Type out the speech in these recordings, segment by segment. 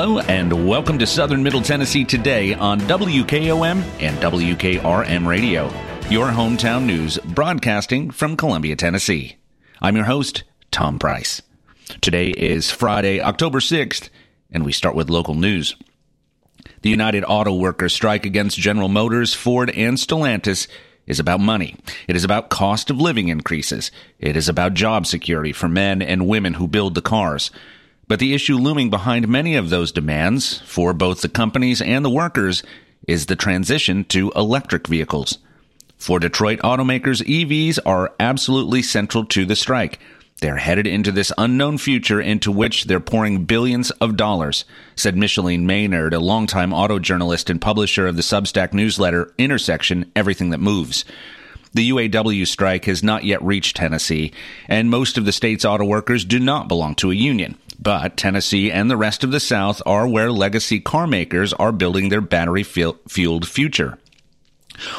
Hello and welcome to Southern Middle Tennessee today on WKOM and WKRM Radio, your hometown news broadcasting from Columbia, Tennessee. I'm your host, Tom Price. Today is Friday, October 6th, and we start with local news. The United Auto Workers strike against General Motors, Ford, and Stellantis is about money. It is about cost of living increases. It is about job security for men and women who build the cars. But the issue looming behind many of those demands for both the companies and the workers is the transition to electric vehicles. For Detroit automakers, EVs are absolutely central to the strike. They're headed into this unknown future into which they're pouring billions of dollars, said Micheline Maynard, a longtime auto journalist and publisher of the Substack newsletter Intersection Everything That Moves. The UAW strike has not yet reached Tennessee, and most of the state's auto workers do not belong to a union. But Tennessee and the rest of the South are where legacy car makers are building their battery fueled future.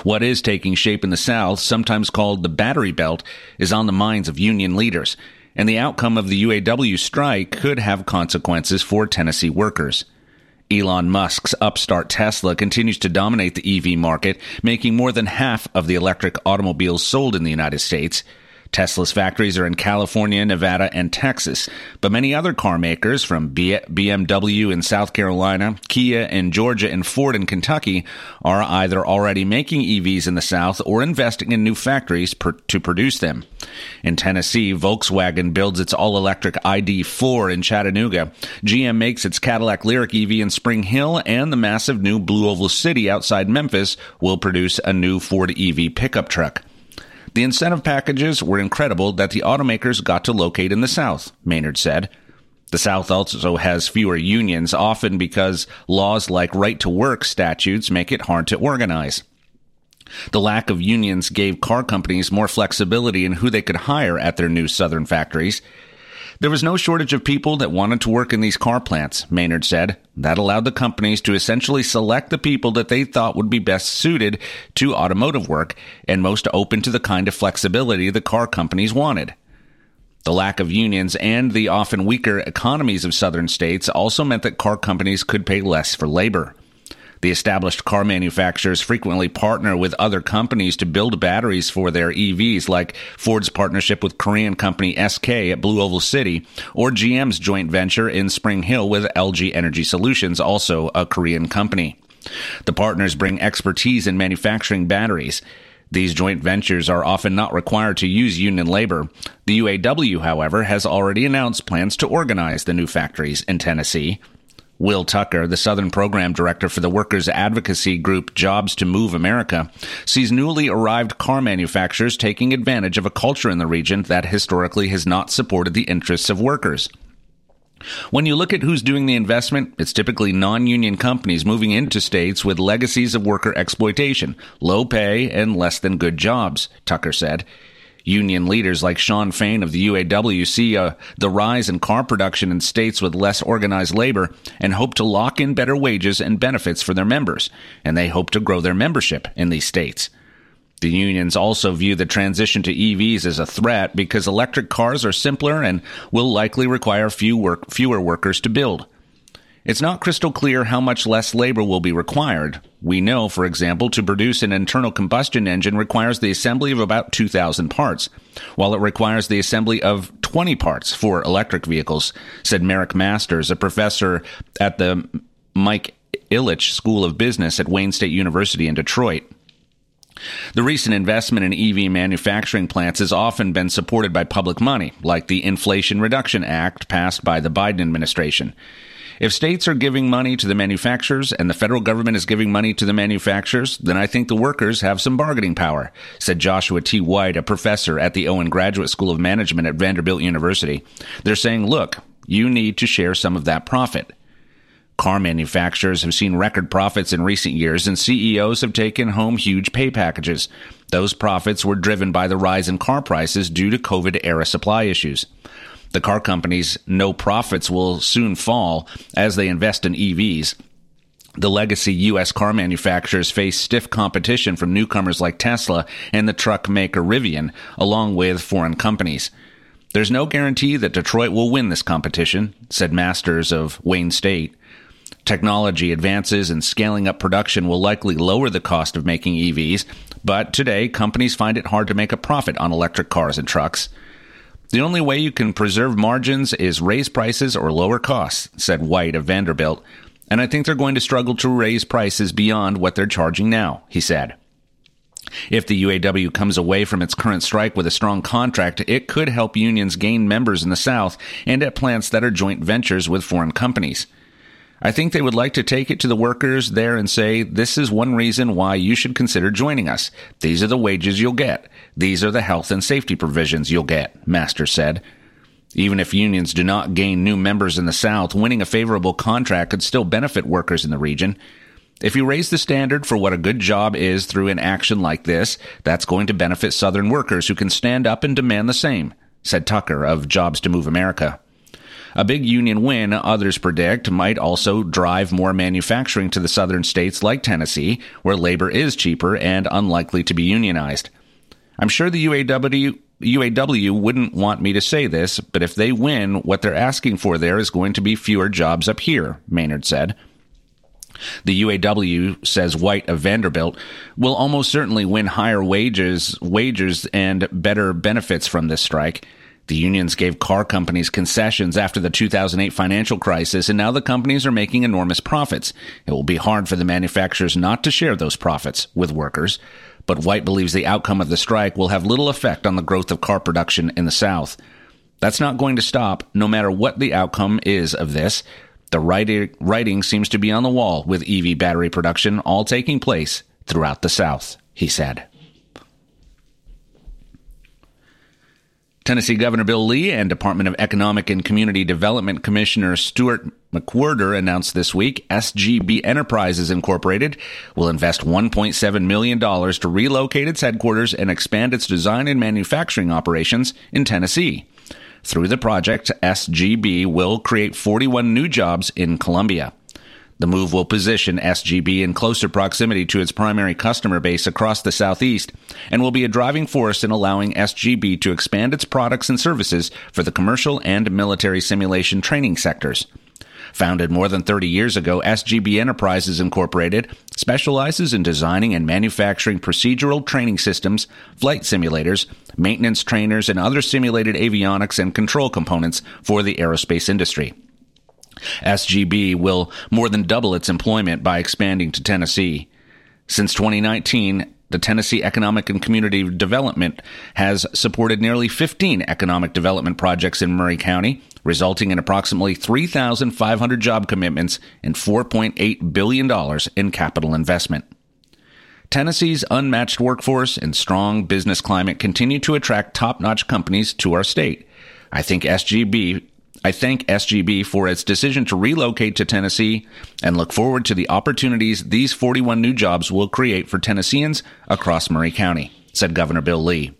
What is taking shape in the South, sometimes called the battery belt, is on the minds of union leaders, and the outcome of the UAW strike could have consequences for Tennessee workers. Elon Musk's upstart Tesla continues to dominate the EV market, making more than half of the electric automobiles sold in the United States. Tesla's factories are in California, Nevada, and Texas, but many other car makers from BMW in South Carolina, Kia in Georgia, and Ford in Kentucky are either already making EVs in the South or investing in new factories per- to produce them. In Tennessee, Volkswagen builds its all-electric ID4 in Chattanooga. GM makes its Cadillac Lyriq EV in Spring Hill, and the massive new Blue Oval City outside Memphis will produce a new Ford EV pickup truck. The incentive packages were incredible that the automakers got to locate in the South, Maynard said. The South also has fewer unions, often because laws like right to work statutes make it hard to organize. The lack of unions gave car companies more flexibility in who they could hire at their new southern factories. There was no shortage of people that wanted to work in these car plants, Maynard said. That allowed the companies to essentially select the people that they thought would be best suited to automotive work and most open to the kind of flexibility the car companies wanted. The lack of unions and the often weaker economies of southern states also meant that car companies could pay less for labor. The established car manufacturers frequently partner with other companies to build batteries for their EVs, like Ford's partnership with Korean company SK at Blue Oval City, or GM's joint venture in Spring Hill with LG Energy Solutions, also a Korean company. The partners bring expertise in manufacturing batteries. These joint ventures are often not required to use union labor. The UAW, however, has already announced plans to organize the new factories in Tennessee. Will Tucker, the Southern Program Director for the workers' advocacy group Jobs to Move America, sees newly arrived car manufacturers taking advantage of a culture in the region that historically has not supported the interests of workers. When you look at who's doing the investment, it's typically non union companies moving into states with legacies of worker exploitation, low pay, and less than good jobs, Tucker said. Union leaders like Shawn Fain of the UAW see uh, the rise in car production in states with less organized labor and hope to lock in better wages and benefits for their members, and they hope to grow their membership in these states. The unions also view the transition to EVs as a threat because electric cars are simpler and will likely require few work, fewer workers to build. It's not crystal clear how much less labor will be required. We know, for example, to produce an internal combustion engine requires the assembly of about 2,000 parts, while it requires the assembly of 20 parts for electric vehicles, said Marick Masters, a professor at the Mike Ilitch School of Business at Wayne State University in Detroit. The recent investment in EV manufacturing plants has often been supported by public money, like the Inflation Reduction Act passed by the Biden administration. If states are giving money to the manufacturers and the federal government is giving money to the manufacturers, then I think the workers have some bargaining power, said Joshua T. White, a professor at the Owen Graduate School of Management at Vanderbilt University. They're saying, look, you need to share some of that profit. Car manufacturers have seen record profits in recent years, and CEOs have taken home huge pay packages. Those profits were driven by the rise in car prices due to COVID era supply issues. The car companies no profits will soon fall as they invest in EVs. The legacy U.S. car manufacturers face stiff competition from newcomers like Tesla and the truck maker Rivian, along with foreign companies. There's no guarantee that Detroit will win this competition, said Masters of Wayne State. Technology advances and scaling up production will likely lower the cost of making EVs, but today companies find it hard to make a profit on electric cars and trucks. The only way you can preserve margins is raise prices or lower costs, said White of Vanderbilt, and I think they're going to struggle to raise prices beyond what they're charging now, he said. If the UAW comes away from its current strike with a strong contract, it could help unions gain members in the South and at plants that are joint ventures with foreign companies. I think they would like to take it to the workers there and say, this is one reason why you should consider joining us. These are the wages you'll get. These are the health and safety provisions you'll get, Master said. Even if unions do not gain new members in the South, winning a favorable contract could still benefit workers in the region. If you raise the standard for what a good job is through an action like this, that's going to benefit Southern workers who can stand up and demand the same, said Tucker of Jobs to Move America. A big union win, others predict, might also drive more manufacturing to the southern states like Tennessee, where labor is cheaper and unlikely to be unionized. I'm sure the UAW UAW wouldn't want me to say this, but if they win, what they're asking for there is going to be fewer jobs up here, Maynard said. The UAW says White of Vanderbilt will almost certainly win higher wages, wages and better benefits from this strike. The unions gave car companies concessions after the 2008 financial crisis, and now the companies are making enormous profits. It will be hard for the manufacturers not to share those profits with workers. But White believes the outcome of the strike will have little effect on the growth of car production in the South. That's not going to stop, no matter what the outcome is of this. The writing seems to be on the wall with EV battery production all taking place throughout the South, he said. Tennessee Governor Bill Lee and Department of Economic and Community Development Commissioner Stuart McWhorter announced this week SGB Enterprises Incorporated will invest $1.7 million to relocate its headquarters and expand its design and manufacturing operations in Tennessee. Through the project, SGB will create 41 new jobs in Columbia. The move will position SGB in closer proximity to its primary customer base across the Southeast and will be a driving force in allowing SGB to expand its products and services for the commercial and military simulation training sectors. Founded more than 30 years ago, SGB Enterprises Incorporated specializes in designing and manufacturing procedural training systems, flight simulators, maintenance trainers, and other simulated avionics and control components for the aerospace industry. SGB will more than double its employment by expanding to Tennessee. Since 2019, the Tennessee Economic and Community Development has supported nearly 15 economic development projects in Maury County, resulting in approximately 3,500 job commitments and $4.8 billion in capital investment. Tennessee's unmatched workforce and strong business climate continue to attract top notch companies to our state. I think SGB I thank SGB for its decision to relocate to Tennessee and look forward to the opportunities these 41 new jobs will create for Tennesseans across Maury County, said Governor Bill Lee.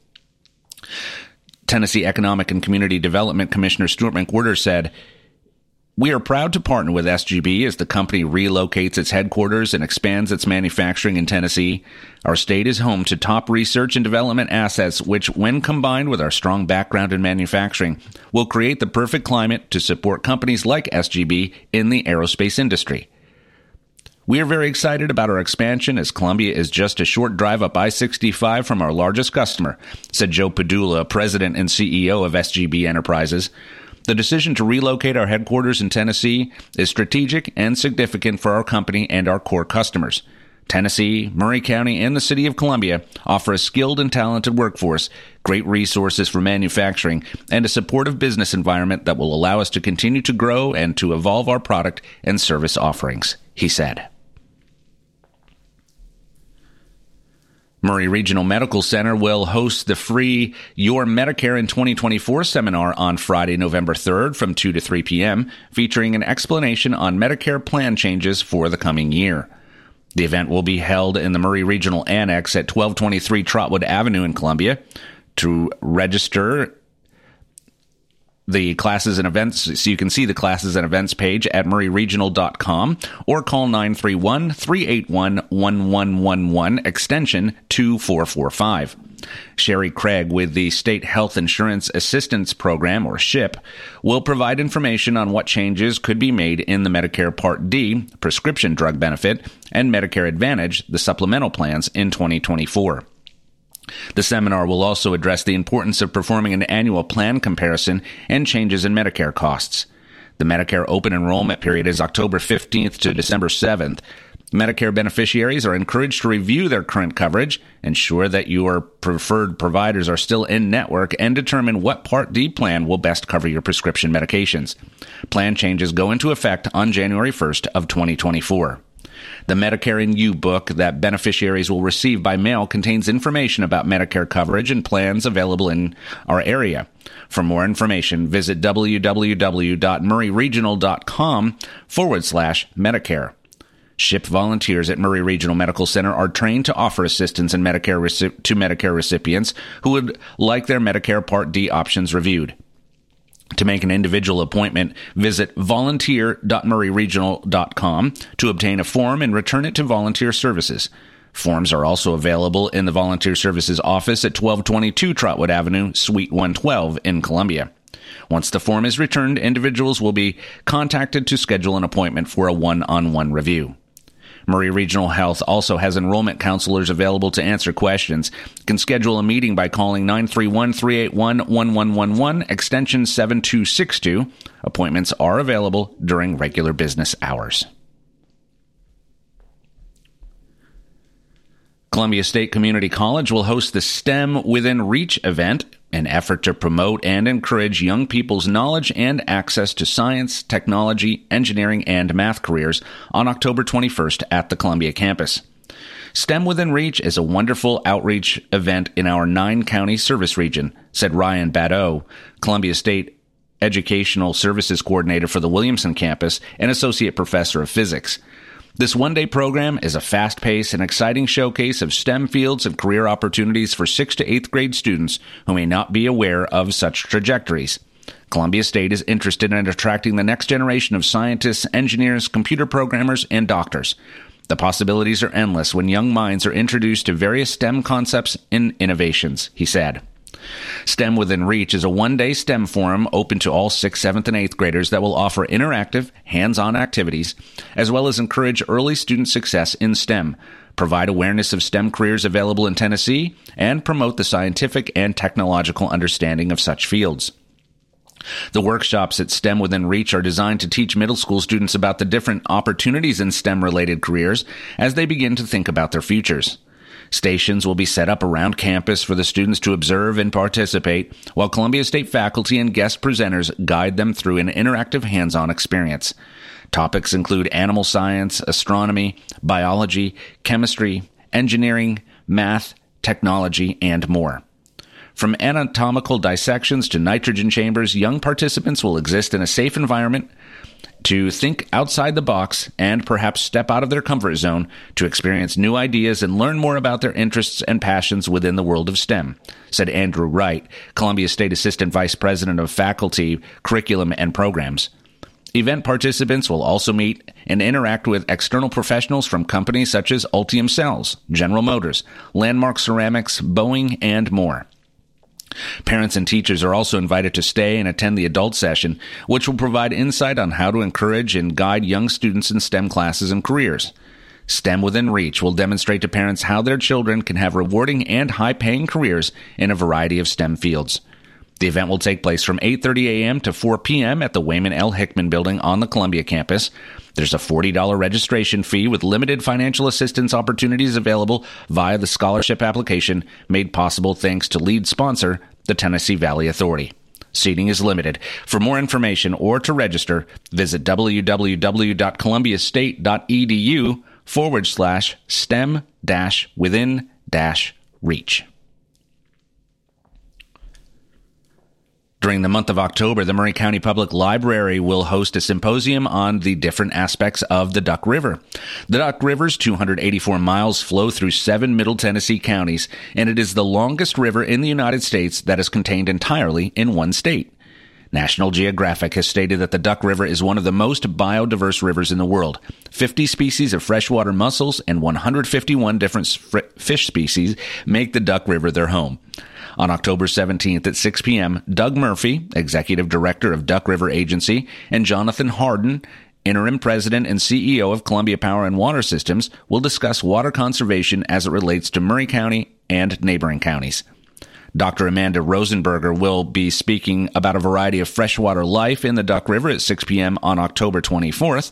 Tennessee Economic and Community Development Commissioner Stuart McWhorter said, we are proud to partner with SGB as the company relocates its headquarters and expands its manufacturing in Tennessee. Our state is home to top research and development assets, which, when combined with our strong background in manufacturing, will create the perfect climate to support companies like SGB in the aerospace industry. We are very excited about our expansion as Columbia is just a short drive up I 65 from our largest customer, said Joe Padula, president and CEO of SGB Enterprises. The decision to relocate our headquarters in Tennessee is strategic and significant for our company and our core customers. Tennessee, Maury County, and the City of Columbia offer a skilled and talented workforce, great resources for manufacturing, and a supportive business environment that will allow us to continue to grow and to evolve our product and service offerings, he said. Maury Regional Medical Center will host the free Your Medicare in 2024 seminar on Friday, November 3rd from 2 to 3 p.m., featuring an explanation on Medicare plan changes for the coming year. The event will be held in the Maury Regional Annex at 1223 Trotwood Avenue in Columbia. To register, the classes and events, so you can see the classes and events page at mauryregional.com or call 931 381 1111 extension 2445. Sherry Craig with the State Health Insurance Assistance Program, or SHIP, will provide information on what changes could be made in the Medicare Part D prescription drug benefit and Medicare Advantage, the supplemental plans, in 2024. The seminar will also address the importance of performing an annual plan comparison and changes in Medicare costs. The Medicare open enrollment period is October 15th to December 7th. Medicare beneficiaries are encouraged to review their current coverage, ensure that your preferred providers are still in network, and determine what Part D plan will best cover your prescription medications. Plan changes go into effect on January 1st of 2024. The Medicare and You book that beneficiaries will receive by mail contains information about Medicare coverage and plans available in our area. For more information, visit www.mauryregional.com forward slash Medicare. SHIP volunteers at Maury Regional Medical Center are trained to offer assistance in Medicare to Medicare recipients who would like their Medicare Part D options reviewed. To make an individual appointment, visit volunteer.mauryregional.com to obtain a form and return it to Volunteer Services. Forms are also available in the Volunteer Services office at 1222 Trotwood Avenue, Suite 112 in Columbia. Once the form is returned, individuals will be contacted to schedule an appointment for a one on one review. Maury Regional Health also has enrollment counselors available to answer questions. You can schedule a meeting by calling 931-381-1111 extension 7262. Appointments are available during regular business hours. Columbia State Community College will host the STEM Within Reach event an effort to promote and encourage young people's knowledge and access to science, technology, engineering, and math careers on October 21st at the Columbia campus. STEM Within Reach is a wonderful outreach event in our nine county service region, said Ryan Badeau, Columbia State Educational Services Coordinator for the Williamson campus and Associate Professor of Physics. This one day program is a fast paced and exciting showcase of STEM fields and career opportunities for 6th to 8th grade students who may not be aware of such trajectories. Columbia State is interested in attracting the next generation of scientists, engineers, computer programmers, and doctors. The possibilities are endless when young minds are introduced to various STEM concepts and innovations, he said. STEM Within Reach is a one day STEM forum open to all 6th, 7th, and 8th graders that will offer interactive, hands on activities, as well as encourage early student success in STEM, provide awareness of STEM careers available in Tennessee, and promote the scientific and technological understanding of such fields. The workshops at STEM Within Reach are designed to teach middle school students about the different opportunities in STEM related careers as they begin to think about their futures. Stations will be set up around campus for the students to observe and participate, while Columbia State faculty and guest presenters guide them through an interactive hands on experience. Topics include animal science, astronomy, biology, chemistry, engineering, math, technology, and more. From anatomical dissections to nitrogen chambers, young participants will exist in a safe environment to think outside the box and perhaps step out of their comfort zone to experience new ideas and learn more about their interests and passions within the world of STEM, said Andrew Wright, Columbia State Assistant Vice President of Faculty, Curriculum, and Programs. Event participants will also meet and interact with external professionals from companies such as Ultium Cells, General Motors, Landmark Ceramics, Boeing, and more. Parents and teachers are also invited to stay and attend the adult session, which will provide insight on how to encourage and guide young students in STEM classes and careers. STEM Within Reach will demonstrate to parents how their children can have rewarding and high-paying careers in a variety of STEM fields. The event will take place from 8:30 a.m. to 4 p.m. at the Wayman L. Hickman building on the Columbia campus. There's a $40 registration fee with limited financial assistance opportunities available via the scholarship application made possible thanks to lead sponsor, the Tennessee Valley Authority. Seating is limited. For more information or to register, visit www.columbiastate.edu forward slash STEM dash within dash reach. During the month of October, the Maury County Public Library will host a symposium on the different aspects of the Duck River. The Duck River's 284 miles flow through seven Middle Tennessee counties, and it is the longest river in the United States that is contained entirely in one state. National Geographic has stated that the Duck River is one of the most biodiverse rivers in the world. 50 species of freshwater mussels and 151 different fish species make the Duck River their home. On October 17th at 6 p.m., Doug Murphy, Executive Director of Duck River Agency, and Jonathan Harden, interim president and CEO of Columbia Power and Water Systems, will discuss water conservation as it relates to Maury County and neighboring counties. Dr. Amanda Rosenberger will be speaking about a variety of freshwater life in the Duck River at 6 p.m. on October 24th.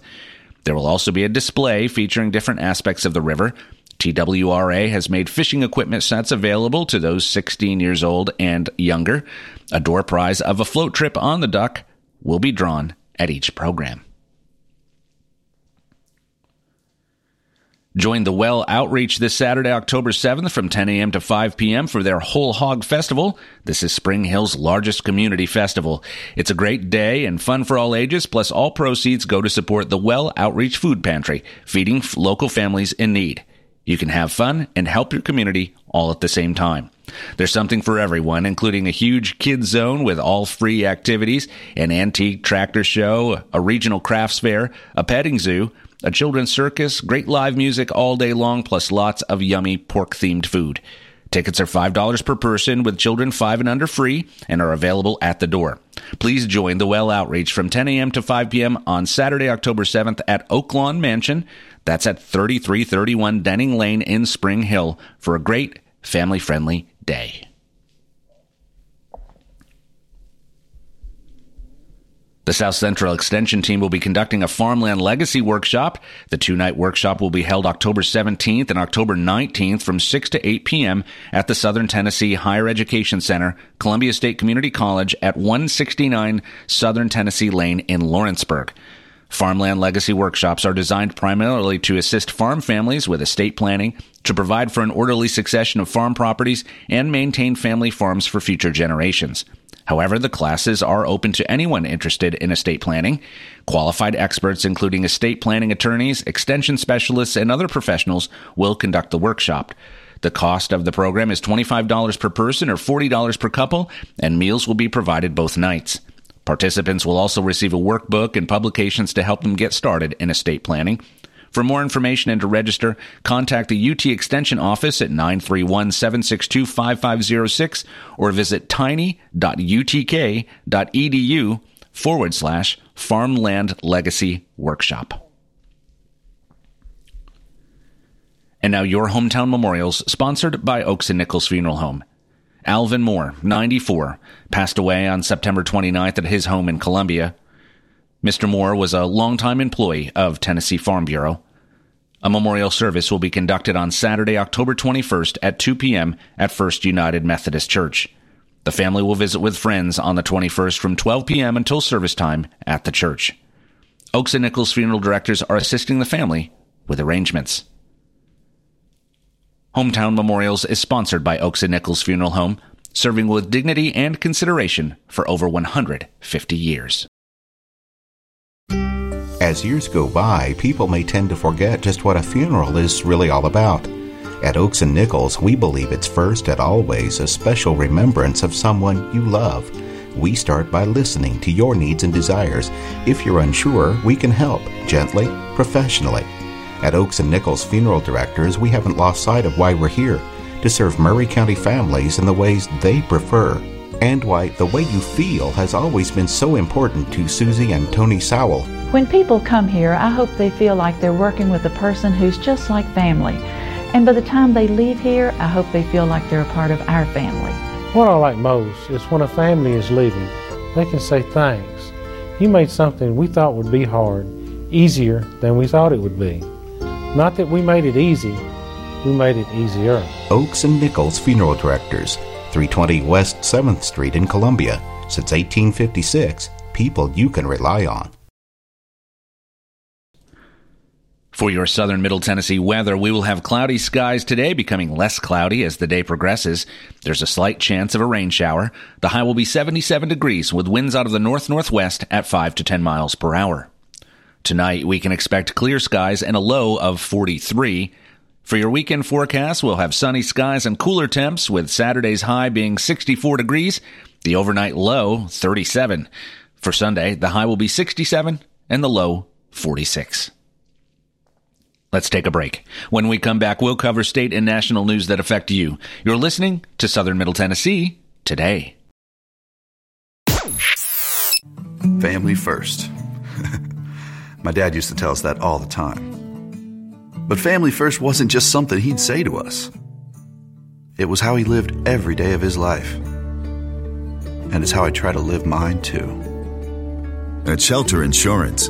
There will also be a display featuring different aspects of the river. TWRA has made fishing equipment sets available to those 16 years old and younger. A door prize of a float trip on the Duck will be drawn at each program. Join the Well Outreach this Saturday, October 7th from 10 a.m. to 5 p.m. for their Whole Hog Festival. This is Spring Hill's largest community festival. It's a great day and fun for all ages, plus all proceeds go to support the Well Outreach Food Pantry, feeding local families in need. You can have fun and help your community all at the same time. There's something for everyone, including a huge kids zone with all free activities, an antique tractor show, a regional crafts fair, a petting zoo, a children's circus, great live music all day long, plus lots of yummy pork themed food. Tickets are $5 per person with children 5 and under free and are available at the door. Please join the Well Outreach from 10 a.m. to 5 p.m. on Saturday, October 7th at Oaklawn Mansion. That's at 3331 Denning Lane in Spring Hill for a great family friendly day. The South Central Extension team will be conducting a farmland legacy workshop. The two night workshop will be held October 17th and October 19th from 6 to 8 p.m. at the Southern Tennessee Higher Education Center, Columbia State Community College at 169 Southern Tennessee Lane in Lawrenceburg. Farmland legacy workshops are designed primarily to assist farm families with estate planning, to provide for an orderly succession of farm properties, and maintain family farms for future generations. However, the classes are open to anyone interested in estate planning. Qualified experts, including estate planning attorneys, extension specialists, and other professionals, will conduct the workshop. The cost of the program is $25 per person or $40 per couple, and meals will be provided both nights. Participants will also receive a workbook and publications to help them get started in estate planning. For more information and to register, contact the UT Extension office at 931 762 5506 or visit tiny.utk.edu forward slash farmland legacy workshop. And now your hometown memorials, sponsored by Oakes and Nichols Funeral Home. Alvin Moore, 94, passed away on September 29th at his home in Columbia. Mr. Moore was a longtime employee of Tennessee Farm Bureau. A memorial service will be conducted on Saturday, October 21st at 2 p.m. at First United Methodist Church. The family will visit with friends on the 21st from 12 p.m. until service time at the church. Oakes and Nichols funeral directors are assisting the family with arrangements. Hometown Memorials is sponsored by Oakes and Nichols Funeral Home, serving with dignity and consideration for over 150 years. As years go by, people may tend to forget just what a funeral is really all about. At Oakes and Nichols, we believe it's first and always a special remembrance of someone you love. We start by listening to your needs and desires. If you're unsure, we can help gently, professionally. At Oakes and Nichols Funeral Directors, we haven't lost sight of why we're here to serve Maury County families in the ways they prefer and why the way you feel has always been so important to Susie and Tony Sowell. When people come here, I hope they feel like they're working with a person who's just like family. And by the time they leave here, I hope they feel like they're a part of our family. What I like most is when a family is leaving, they can say thanks. You made something we thought would be hard easier than we thought it would be. Not that we made it easy, we made it easier. Oakes and Nichols Funeral Directors 320 West 7th Street in Columbia. Since 1856, people you can rely on. For your southern middle Tennessee weather, we will have cloudy skies today, becoming less cloudy as the day progresses. There's a slight chance of a rain shower. The high will be 77 degrees with winds out of the north northwest at 5 to 10 miles per hour. Tonight, we can expect clear skies and a low of 43. For your weekend forecast, we'll have sunny skies and cooler temps, with Saturday's high being 64 degrees The overnight low, 37. For Sunday, the high will be 67 and the low, 46. Let's take a break. When we come back, we'll cover state and national news that affect you. You're listening to Southern Middle Tennessee today. Family first. My dad used to tell us that all the time. But family first wasn't just something he'd say to us. It was how he lived every day of his life. And it's how I try to live mine too. At Shelter Insurance,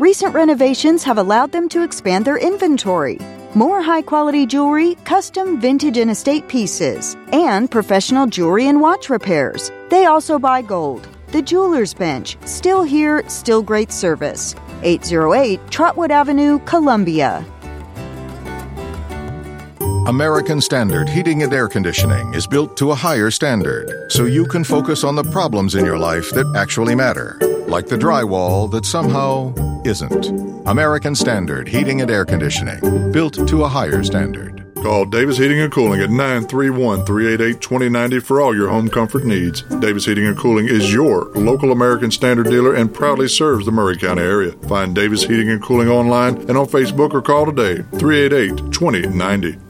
Recent renovations have allowed them to expand their inventory more high quality jewelry, custom vintage and estate pieces, and professional jewelry and watch repairs. They also buy gold. The Jeweler's Bench, still here, still great service. 808 Trotwood Avenue, Columbia. American Standard Heating and Air Conditioning is built to a higher standard so you can focus on the problems in your life that actually matter, like the drywall that somehow isn't. American Standard Heating and Air Conditioning, built to a higher standard. Call Davis Heating and Cooling at 931 388 2090 for all your home comfort needs. Davis Heating and Cooling is your local American Standard dealer and proudly serves the Maury County area. Find Davis Heating and Cooling online and on Facebook or call today 388 2090.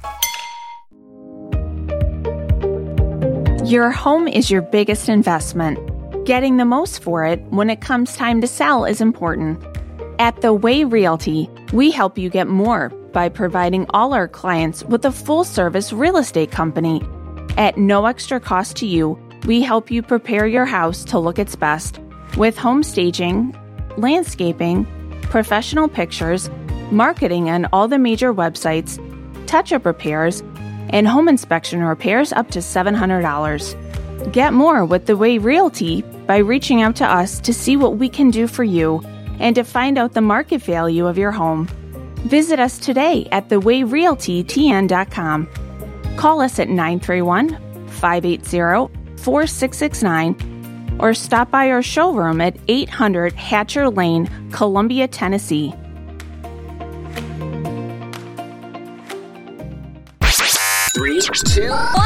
Your home is your biggest investment. Getting the most for it when it comes time to sell is important. At The Way Realty, we help you get more by providing all our clients with a full service real estate company. At no extra cost to you, we help you prepare your house to look its best with home staging, landscaping, professional pictures, marketing on all the major websites, touch up repairs, and home inspection repairs up to $700. Get more with The Way Realty by reaching out to us to see what we can do for you and to find out the market value of your home. Visit us today at thewayrealtytn.com. Call us at 931 580 4669 or stop by our showroom at 800 Hatcher Lane, Columbia, Tennessee. Three, two, one.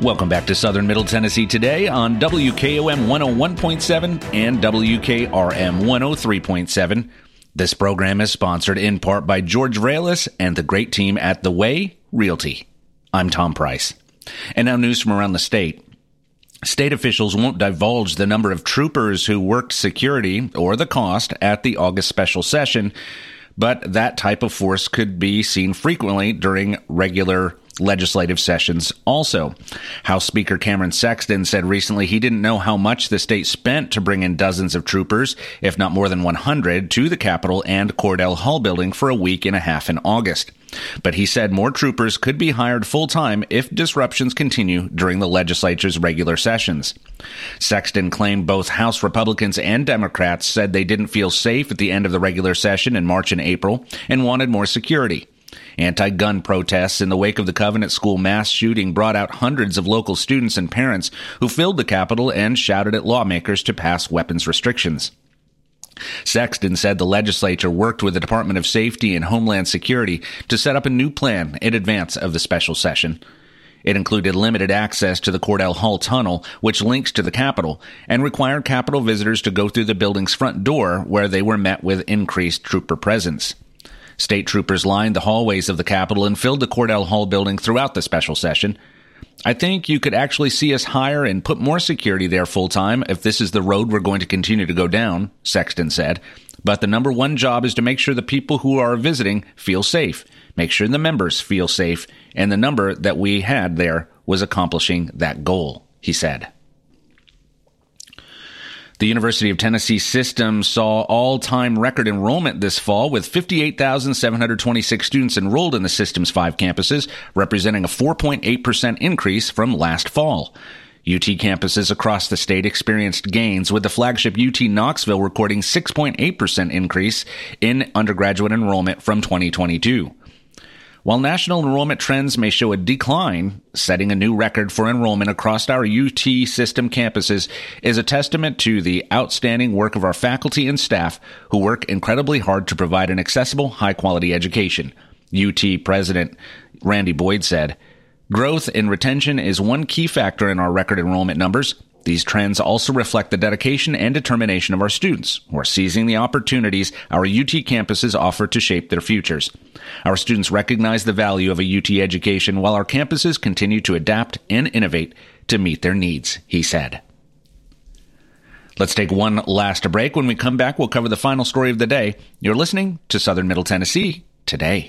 Welcome back to Southern Middle Tennessee today on WKOM 101.7 and WKRM 103.7. This program is sponsored in part by George Ralis and the great team at The Way Realty. I'm Tom Price. And now news from around the state. State officials won't divulge the number of troopers who worked security or the cost at the August special session, but that type of force could be seen frequently during regular legislative sessions also. House Speaker Cameron Sexton said recently he didn't know how much the state spent to bring in dozens of troopers, if not more than 100, to the Capitol and Cordell Hull building for a week and a half in August. But he said more troopers could be hired full time if disruptions continue during the legislature's regular sessions. Sexton claimed both House Republicans and Democrats said they didn't feel safe at the end of the regular session in March and April and wanted more security. Anti gun protests in the wake of the Covenant School mass shooting brought out hundreds of local students and parents who filled the Capitol and shouted at lawmakers to pass weapons restrictions. Sexton said the legislature worked with the Department of Safety and Homeland Security to set up a new plan in advance of the special session. It included limited access to the Cordell Hull tunnel, which links to the Capitol, and required Capitol visitors to go through the building's front door, where they were met with increased trooper presence. State troopers lined the hallways of the Capitol and filled the Cordell Hull building throughout the special session. I think you could actually see us hire and put more security there full time if this is the road we're going to continue to go down, Sexton said. But the number one job is to make sure the people who are visiting feel safe, make sure the members feel safe, and the number that we had there was accomplishing that goal, he said. The University of Tennessee system saw all time record enrollment this fall with 58,726 students enrolled in the system's five campuses, representing a 4.8% increase from last fall. UT campuses across the state experienced gains, with the flagship UT Knoxville recording 6.8% increase in undergraduate enrollment from 2022. While national enrollment trends may show a decline, setting a new record for enrollment across our UT system campuses is a testament to the outstanding work of our faculty and staff who work incredibly hard to provide an accessible, high quality education. UT President Randy Boyd said, Growth in retention is one key factor in our record enrollment numbers. These trends also reflect the dedication and determination of our students, who are seizing the opportunities our UT campuses offer to shape their futures. Our students recognize the value of a UT education while our campuses continue to adapt and innovate to meet their needs, he said. Let's take one last break. When we come back, we'll cover the final story of the day. You're listening to Southern Middle Tennessee today.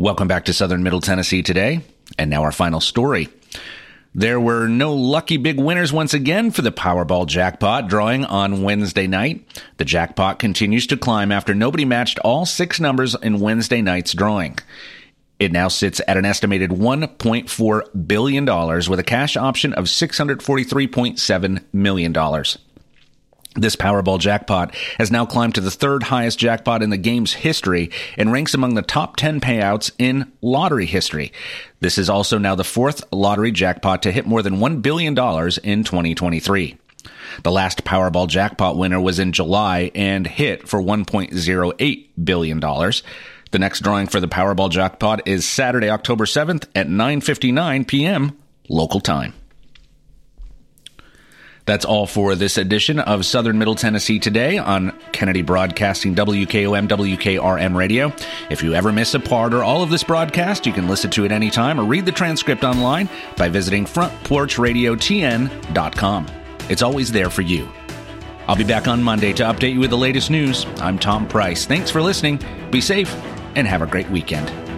Welcome back to Southern Middle Tennessee today. And now our final story. There were no lucky big winners once again for the Powerball jackpot drawing on Wednesday night. The jackpot continues to climb after nobody matched all six numbers in Wednesday night's drawing. It now sits at an estimated $1.4 billion with a cash option of $643.7 million. This Powerball jackpot has now climbed to the third highest jackpot in the game's history and ranks among the top 10 payouts in lottery history. This is also now the fourth lottery jackpot to hit more than $1 billion in 2023. The last Powerball jackpot winner was in July and hit for $1.08 billion. The next drawing for the Powerball jackpot is Saturday, October 7th at 9:59 p.m. local time. That's all for this edition of Southern Middle Tennessee Today on Kennedy Broadcasting WKOM WKRM Radio. If you ever miss a part or all of this broadcast, you can listen to it anytime or read the transcript online by visiting frontporchradiotn.com. It's always there for you. I'll be back on Monday to update you with the latest news. I'm Tom Price. Thanks for listening. Be safe and have a great weekend.